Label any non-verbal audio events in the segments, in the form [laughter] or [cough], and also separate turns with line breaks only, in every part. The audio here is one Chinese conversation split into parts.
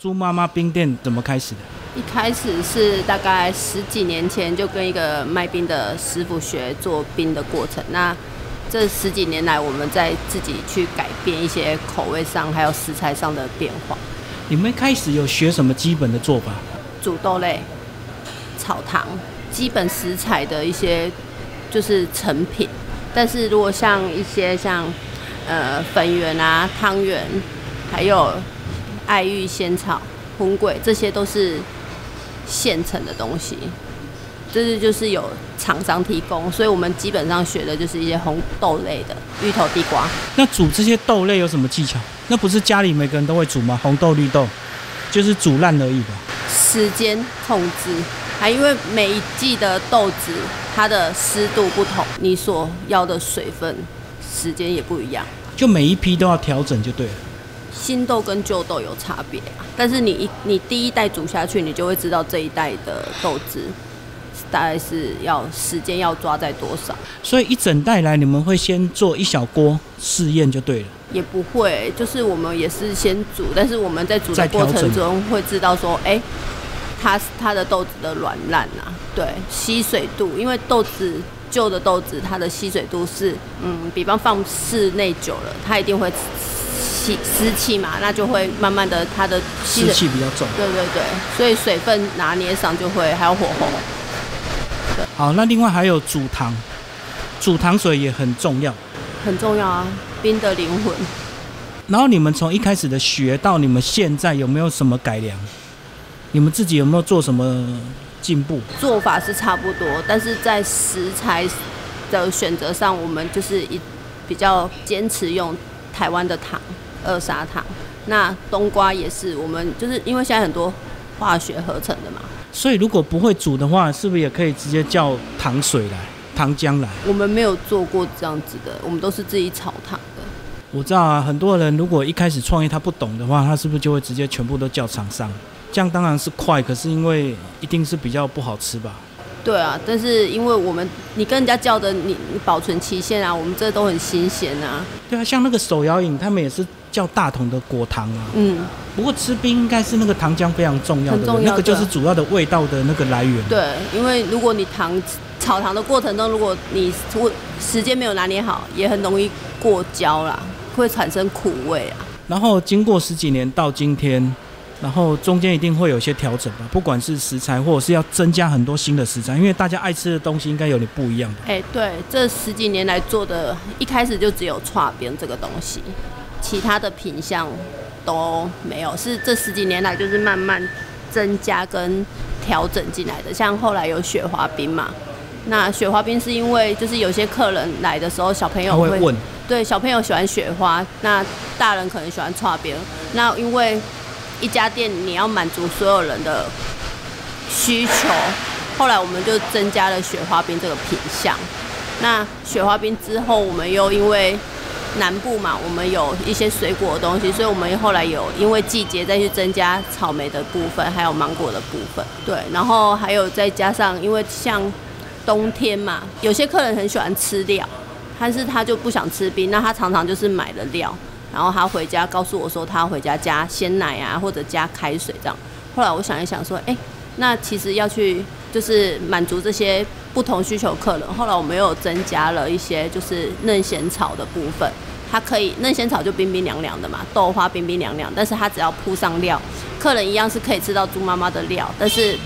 猪妈妈冰店怎么开始的？
一开始是大概十几年前就跟一个卖冰的师傅学做冰的过程。那这十几年来，我们在自己去改变一些口味上还有食材上的变化。
你们开始有学什么基本的做法？
煮豆类、炒糖，基本食材的一些就是成品。但是如果像一些像呃粉圆啊、汤圆，还有爱玉仙草、红桂，这些都是现成的东西，这是就是有厂商提供，所以我们基本上学的就是一些红豆类的，芋头、地瓜。
那煮这些豆类有什么技巧？那不是家里每个人都会煮吗？红豆、绿豆，就是煮烂而已吧。
时间控制，还因为每一季的豆子它的湿度不同，你所要的水分时间也不一样，
就每一批都要调整就对了。
新豆跟旧豆有差别，但是你一你第一代煮下去，你就会知道这一代的豆子大概是要时间要抓在多少。
所以一整袋来，你们会先做一小锅试验就对了。
也不会，就是我们也是先煮，但是我们在煮的过程中会知道说，哎，它它的豆子的软烂啊，对，吸水度，因为豆子旧的豆子它的吸水度是，嗯，比方放室内久了，它一定会。湿气嘛，那就会慢慢的它的
湿气比较重。
对对对，所以水分拿捏上就会还有火候。
好，那另外还有煮糖，煮糖水也很重要。
很重要啊，冰的灵魂。
然后你们从一开始的学到你们现在有没有什么改良？你们自己有没有做什么进步？
做法是差不多，但是在食材的选择上，我们就是一比较坚持用台湾的糖。二砂糖，那冬瓜也是，我们就是因为现在很多化学合成的嘛，
所以如果不会煮的话，是不是也可以直接叫糖水来、糖浆来？
我们没有做过这样子的，我们都是自己炒糖的。
我知道啊，很多人如果一开始创业他不懂的话，他是不是就会直接全部都叫厂商？这样当然是快，可是因为一定是比较不好吃吧？
对啊，但是因为我们你跟人家叫的，你你保存期限啊，我们这都很新鲜啊。
对啊，像那个手摇饮，他们也是叫大桶的果糖啊。嗯。不过吃冰应该是那个糖浆非常重要的，那个就是主要的味道的那个来源。
对，因为如果你糖炒糖的过程中，如果你时间没有拿捏好，也很容易过焦啦，会产生苦味啊。
然后经过十几年到今天。然后中间一定会有一些调整吧，不管是食材或者是要增加很多新的食材，因为大家爱吃的东西应该有点不一样吧。
哎，对，这十几年来做的，一开始就只有串边这个东西，其他的品相都没有，是这十几年来就是慢慢增加跟调整进来的。像后来有雪花冰嘛，那雪花冰是因为就是有些客人来的时候，小朋友
会问，
对，小朋友喜欢雪花，那大人可能喜欢串边，那因为。一家店你要满足所有人的需求，后来我们就增加了雪花冰这个品相。那雪花冰之后，我们又因为南部嘛，我们有一些水果的东西，所以我们后来有因为季节再去增加草莓的部分，还有芒果的部分。对，然后还有再加上，因为像冬天嘛，有些客人很喜欢吃料，但是他就不想吃冰，那他常常就是买了料。然后他回家告诉我说，他回家加鲜奶啊，或者加开水这样。后来我想一想说，哎，那其实要去就是满足这些不同需求客人。后来我们又增加了一些就是嫩鲜草的部分，它可以嫩鲜草就冰冰凉凉的嘛，豆花冰冰凉凉，但是它只要铺上料，客人一样是可以吃到猪妈妈的料，但是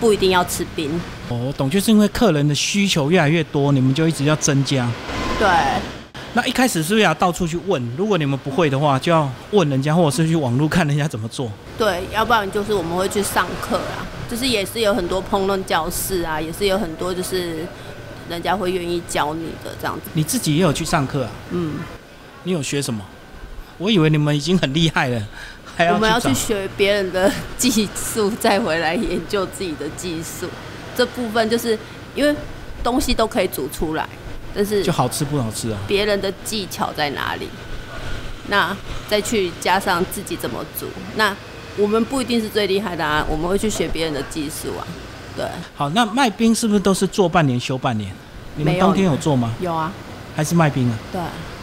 不一定要吃冰。
哦，懂，就是因为客人的需求越来越多，你们就一直要增加。
对。
那一开始是不是要到处去问？如果你们不会的话，就要问人家，或者是去网络看人家怎么做。
对，要不然就是我们会去上课啊，就是也是有很多烹饪教室啊，也是有很多就是人家会愿意教你的这样子。
你自己也有去上课啊？嗯。你有学什么？我以为你们已经很厉害了，还要
我们要去学别人的 [laughs] 技术，再回来研究自己的技术。这部分就是因为东西都可以煮出来。但是
就好吃不好吃啊？
别人的技巧在哪里？那再去加上自己怎么煮？那我们不一定是最厉害的啊，我们会去学别人的技术啊。对。
好，那卖冰是不是都是做半年休半年？你们冬天有做吗？
有啊。
还是卖冰啊？
对。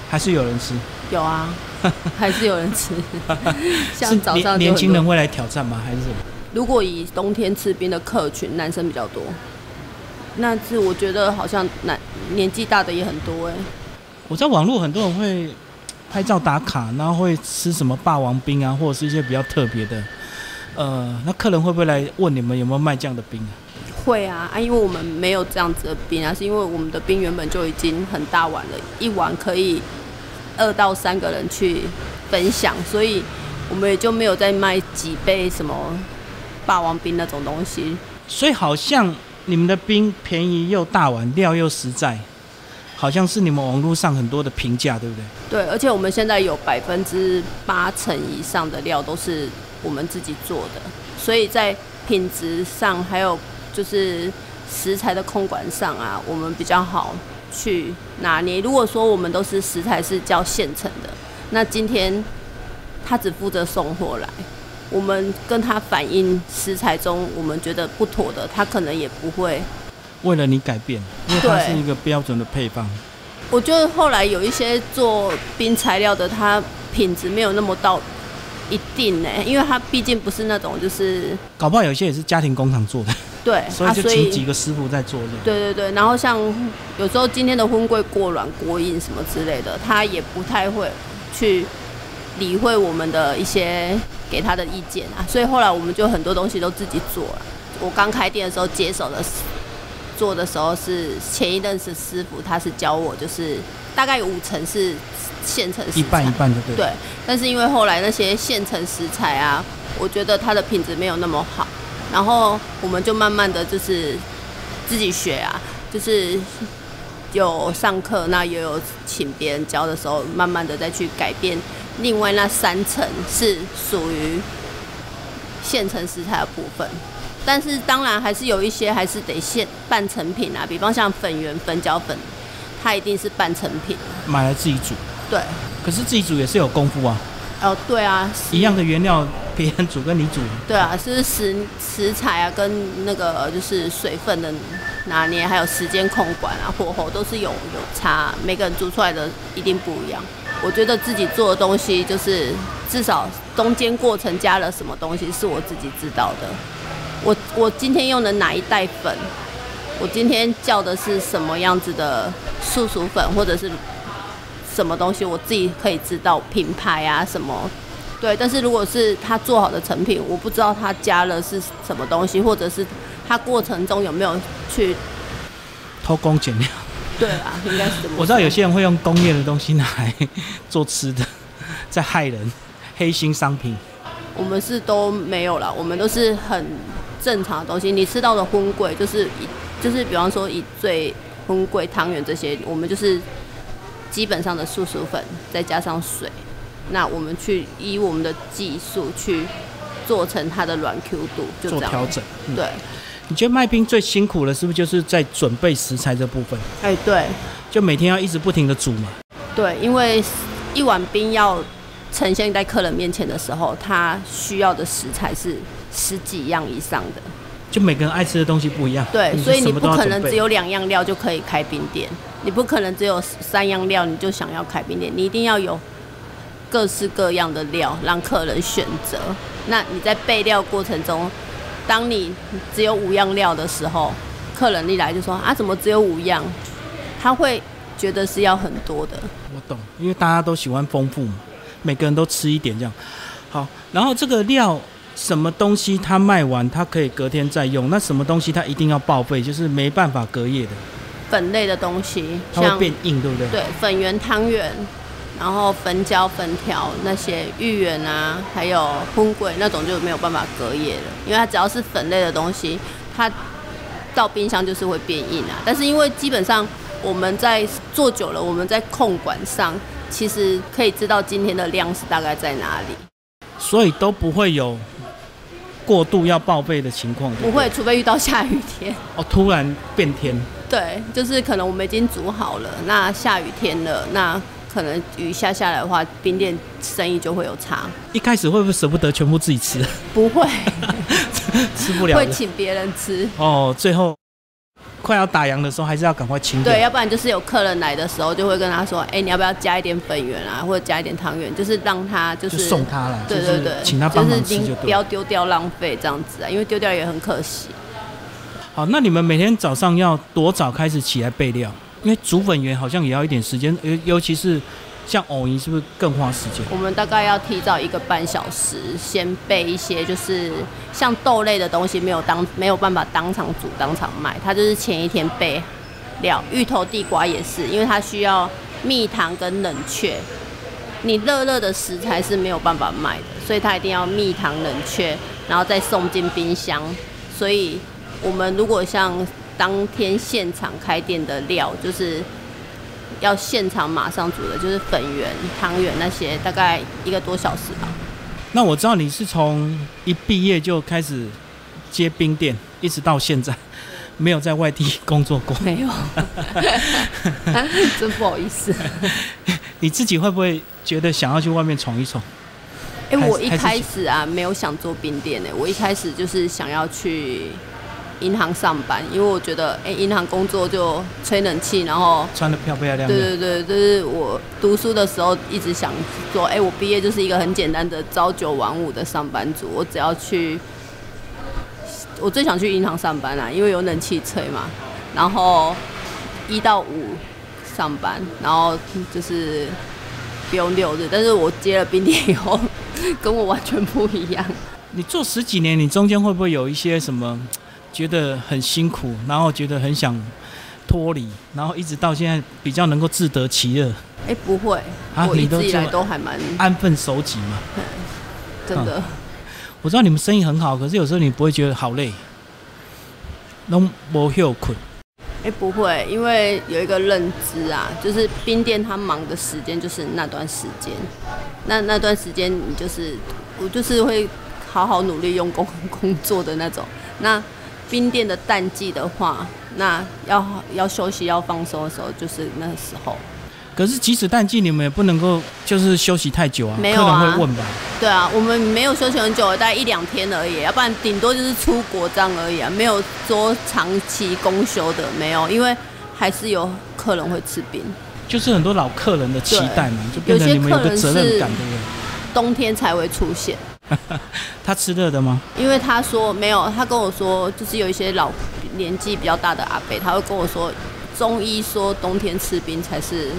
还是有人吃？
有啊。[laughs] 还是有人吃。
是 [laughs]
像早上
年轻人会来挑战吗？还是什么？
如果以冬天吃冰的客群，男生比较多。那是我觉得好像男年纪大的也很多哎、
我在网络很多人会拍照打卡，然后会吃什么霸王冰啊，或者是一些比较特别的。呃，那客人会不会来问你们有没有卖这样的冰啊？
会啊啊，因为我们没有这样子的冰啊，是因为我们的冰原本就已经很大碗了，一碗可以二到三个人去分享，所以我们也就没有再卖几杯什么霸王冰那种东西。
所以好像你们的冰便宜又大碗，料又实在，好像是你们网络上很多的评价，对不对？
对，而且我们现在有百分之八成以上的料都是我们自己做的，所以在品质上还有就是食材的控管上啊，我们比较好去拿捏。如果说我们都是食材是叫现成的，那今天他只负责送货来，我们跟他反映食材中我们觉得不妥的，他可能也不会
为了你改变，因为它是一个标准的配方。
我觉得后来有一些做冰材料的，它品质没有那么到一定呢、因为它毕竟不是那种就是
搞不好有些也是家庭工厂做的，
对，[laughs]
所以就请几个师傅在做这样。
对对对，然后像有时候今天的婚柜过软过硬什么之类的，他也不太会去理会我们的一些给他的意见啊，所以后来我们就很多东西都自己做了。我刚开店的时候接手的做的时候是前一任是师傅，他是教我，就是大概有五成是现成食材，
一半一半的对。
对，但是因为后来那些现成食材啊，我觉得它的品质没有那么好，然后我们就慢慢的就是自己学啊，就是有上课，那也有请别人教的时候，慢慢的再去改变。另外那三层是属于现成食材的部分，但是当然还是有一些还是得现半成品啊，比方像粉圆、粉饺粉，它一定是半成品。
买来自己煮，
对，
可是自己煮也是有功夫啊。
哦，对啊，
一样的原料，别人煮跟你煮，
对啊，就是食食材啊，跟那个就是水分的拿捏，还有时间控管啊，火候都是有有差，每个人煮出来的一定不一样。我觉得自己做的东西，就是至少中间过程加了什么东西是我自己知道的。我我今天用的哪一袋粉，我今天叫的是什么样子的素薯粉，或者是什么东西，我自己可以知道品牌啊什么。对，但是如果是他做好的成品，我不知道他加了是什么东西，或者是他过程中有没有去
偷工减料。
对啊，应该是。[laughs]
我知道有些人会用工业的东西拿来 [laughs] 做吃的，在害人，黑心商品。
我们是都没有了，我们都是很正常的东西。你吃到的荤桂就是以就是比方说以最荤桂汤圆这些，我们就是基本上的素薯粉再加上水，那我们去以我们的技术去做成它的软 Q 度，就这样。
做调整。嗯
对，
你觉得卖冰最辛苦的是不是就是在准备食材这部分？
哎对
就每天要一直不停的煮嘛。
对，因为一碗冰要呈现在客人面前的时候，他需要的食材是十几样以上的。
就每个人爱吃的东西不一样。
对，所以你不可能只有两样料就可以开冰店，你不可能只有三样料你就想要开冰店，你一定要有各式各样的料让客人选择。那你在备料过程中，当你只有五样料的时候，客人一来就说啊，怎么只有五样？他会觉得是要很多的。
我懂，因为大家都喜欢丰富嘛，每个人都吃一点这样。好，然后这个料什么东西它卖完，它可以隔天再用，那什么东西它一定要报废，就是没办法隔夜的，
粉类的东西，
它会
像
变硬，对不对？
对粉圆、汤圆，然后粉饺、粉条那些芋圆啊，还有荤桂那种就没有办法隔夜了，因为它只要是粉类的东西，它到冰箱就是会变硬啊。但是因为基本上我们在做久了，我们在控管上其实可以知道今天的量是大概在哪里，
所以都不会有过度要报备的情况。
不会，除非遇到下雨天。
哦，突然变天，
对，就是可能我们已经煮好了，那下雨天了，那可能雨下下来的话，冰店生意就会有差。
一开始会不会舍不得全部自己吃？
不会，[laughs]
吃不了的
会请别人吃。
哦，最后快要打烊的时候，还是要赶快清掉。
对，要不然就是有客人来的时候，就会跟他说，哎、你要不要加一点粉圆啊，或者加一点汤圆，就是让他就
就是送他了，
对对对，
请他帮忙吃
就是不要。丢掉浪费这样子啊，因为丢掉也很可惜。
好，那你们每天早上要多早开始起来备料？因为煮粉圆好像也要一点时间，尤尤其是像藕泥，是不是更花时间？
我们大概要提早一个半小时，先备一些，就是像豆类的东西，没有当没有办法当场煮当场卖，它就是前一天备料。芋头、地瓜也是，因为它需要蜜糖跟冷却，你热热的食材是没有办法卖的，所以它一定要蜜糖冷却，然后再送进冰箱。所以我们如果像当天现场开店的料，就是要现场马上煮的，就是粉圆、汤圆那些，大概一个多小时吧。
那我知道你是从一毕业就开始接冰店，一直到现在没有在外地工作过。
没有，[laughs] 真不好意思。[laughs]
你自己会不会觉得想要去外面闯一闯？
哎、我一开始啊没有想做冰店呢、我一开始就是想要去银行上班，因为我觉得哎，银、行工作就吹冷气，然后
穿的漂漂亮亮
对对对，就是我读书的时候一直想说，哎、我毕业就是一个很简单的朝九晚五的上班族，我只要去，我最想去银行上班啦，因为有冷气吹嘛，然后一到五上班，然后就是不用六日，但是我接了冰点以后，[laughs] 跟我完全不一样。
你做十几年，你中间会不会有一些什么觉得很辛苦，然后觉得很想脱离，然后一直到现在比较能够自得其乐，
哎、不会，
啊
我一直以来
都
还蛮
安分守己嘛？[laughs]
真的。
我知道你们生意很好，可是有时候你不会觉得好累，拢无休困。
哎、不会，因为有一个认知啊，就是冰店他忙的时间就是那段时间，那那段时间你就是我就是会好好努力用功工作的那种。那冰店的淡季的话，那要要休息要放松的时候，就是那个时候。
可是即使淡季，你们也不能够就是休息太久啊，客
没有啊
人会问吧？
对啊，我们没有休息很久，大概一两天而已，要不然顶多就是出国这样而已啊，没有说长期公休的，没有，因为还是有客人会吃冰。
就是很多老客人的期待嘛，就变
有些
成你们有个
客人是
责任感，对不对？
冬天才会出现。[laughs]
他吃热的吗？
因为他说没有，他跟我说，就是有一些老年纪比较大的阿伯，他会跟我说，中医说冬天吃冰才是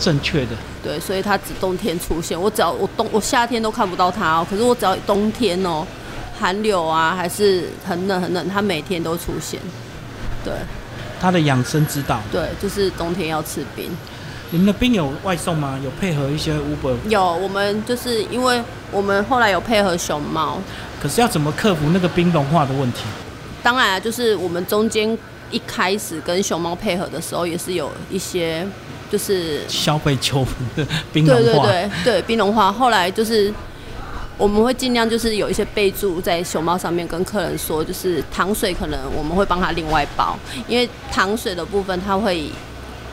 正确的。
对，所以他只冬天出现。我只要我冬我夏天都看不到他哦，可是我只要冬天哦，寒流啊还是很冷很冷，他每天都出现。对
他的养生之道。
对，就是冬天要吃冰。
你们的冰有外送吗？有配合一些 Uber，
有我们就是因为我们后来有配合熊猫，
可是要怎么克服那个冰融化的问题？
当然啊，就是我们中间一开始跟熊猫配合的时候，也是有一些就是
消费纠纷的冰融化，
对对对对冰融化。后来就是我们会尽量就是有一些备注在熊猫上面跟客人说，就是糖水可能我们会帮他另外包，因为糖水的部分它会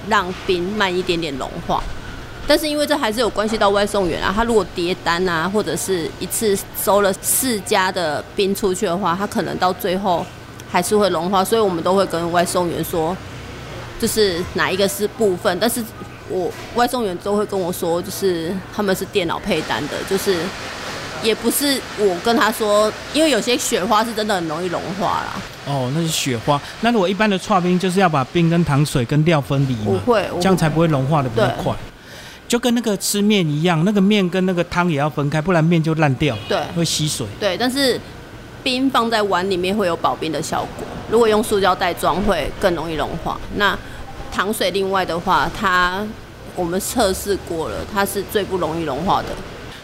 让冰慢一点点融化。但是因为这还是有关系到外送员啊，他如果叠单啊，或者是一次收了四家的冰出去的话，他可能到最后还是会融化，所以我们都会跟外送员说，就是哪一个是部分，但是我外送员都会跟我说，就是他们是电脑配单的，就是也不是我跟他说，因为有些雪花是真的很容易融化啦。
哦，那是雪花。那如果一般的刨冰，就是要把冰跟糖水跟料分离嘛，
我会，
这样才不会融化的比较快。就跟那个吃面一样，那个面跟那个汤也要分开，不然面就烂掉，
对
会吸水。
对，但是冰放在碗里面会有保冰的效果，如果用塑胶袋装会更容易融化。那糖水另外的话，它我们测试过了，它是最不容易融化的。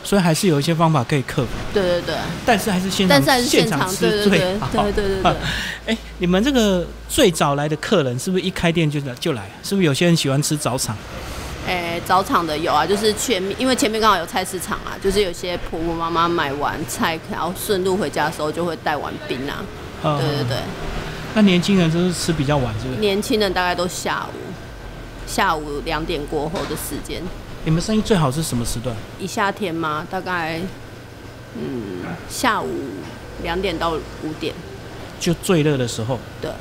所以还是有一些方法可以克服，
对对对，
但是还是现场
但是还是现
场
场，
吃
对对对
最好。
对对对对。
哎，你们这个最早来的客人是不是一开店就来就来？是不是有些人喜欢吃早场？
哎，早场的有啊，就是前面，因为前面刚好有菜市场啊，就是有些婆婆妈妈买完菜，然后顺路回家的时候就会带完冰啊。
呃
对对对，
那年轻人就是吃比较晚，是不是？
年轻人大概都下午，下午两点过后的时间。
你们生意最好是什么时段？
一夏天嘛，大概嗯下午两点到五点。
就最热的时候。
对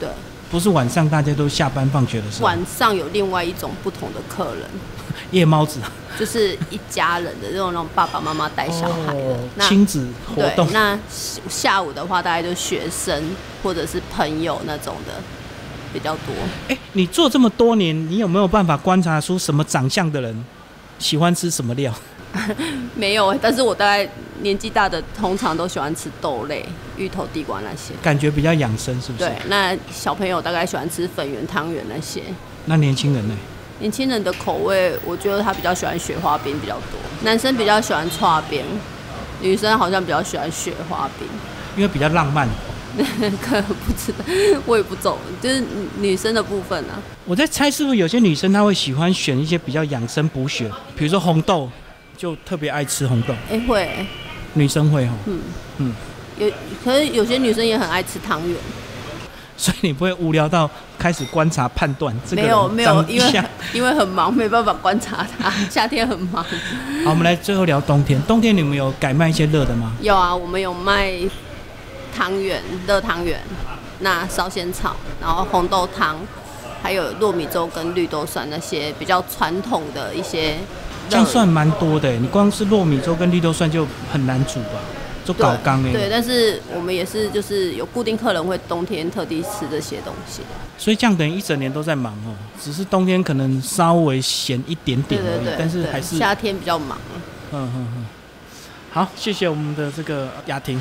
对，
不是晚上大家都下班放学的时候，
晚上有另外一种不同的客人，[laughs]
夜猫子
就是一家人的这种那种爸爸妈妈带小孩的。
亲子活动，，
那下午的话，大概就学生或者是朋友那种的比较多。
哎、你做这么多年，你有没有办法观察出什么长相的人喜欢吃什么料？[laughs]
没有、欸，但是我大概年纪大的，通常都喜欢吃豆类、芋头、地瓜那些。
感觉比较养生，是不是？
对，那小朋友大概喜欢吃粉圆、汤圆那些。
那年轻人呢？
年轻人的口味，我觉得他比较喜欢雪花冰比较多，男生比较喜欢串冰，女生好像比较喜欢雪花冰。
因为比较浪漫。[laughs]
可不知道，我也不懂，就是女生的部分啊。
我在猜，是不是有些女生她会喜欢选一些比较养生补血，比如说红豆，就特别爱吃红豆。
哎、会欸、
女生会哦，
嗯
嗯，
有，可是有些女生也很爱吃汤圆。
所以你不会无聊到开始观察判断这个
没有没有，因为。因为很忙，没办法观察它。[laughs] 夏天很忙。
好，我们来最后聊冬天。冬天你们有改卖一些热的吗？
有啊，我们有卖汤圆、热汤圆，那烧仙草，然后红豆汤，还有糯米粥跟绿豆蒜那些比较传统的一些热。
这样算蛮多的，你光是糯米粥跟绿豆蒜就很难煮吧？就搞缸哎。
对，但是我们也是就是有固定客人会冬天特地吃这些东西。
所以这样等于一整年都在忙哦，只是冬天可能稍微闲一点
对对对，，
点而已但是还是
夏天比较忙。
嗯嗯嗯。好，谢谢我们的这个雅婷。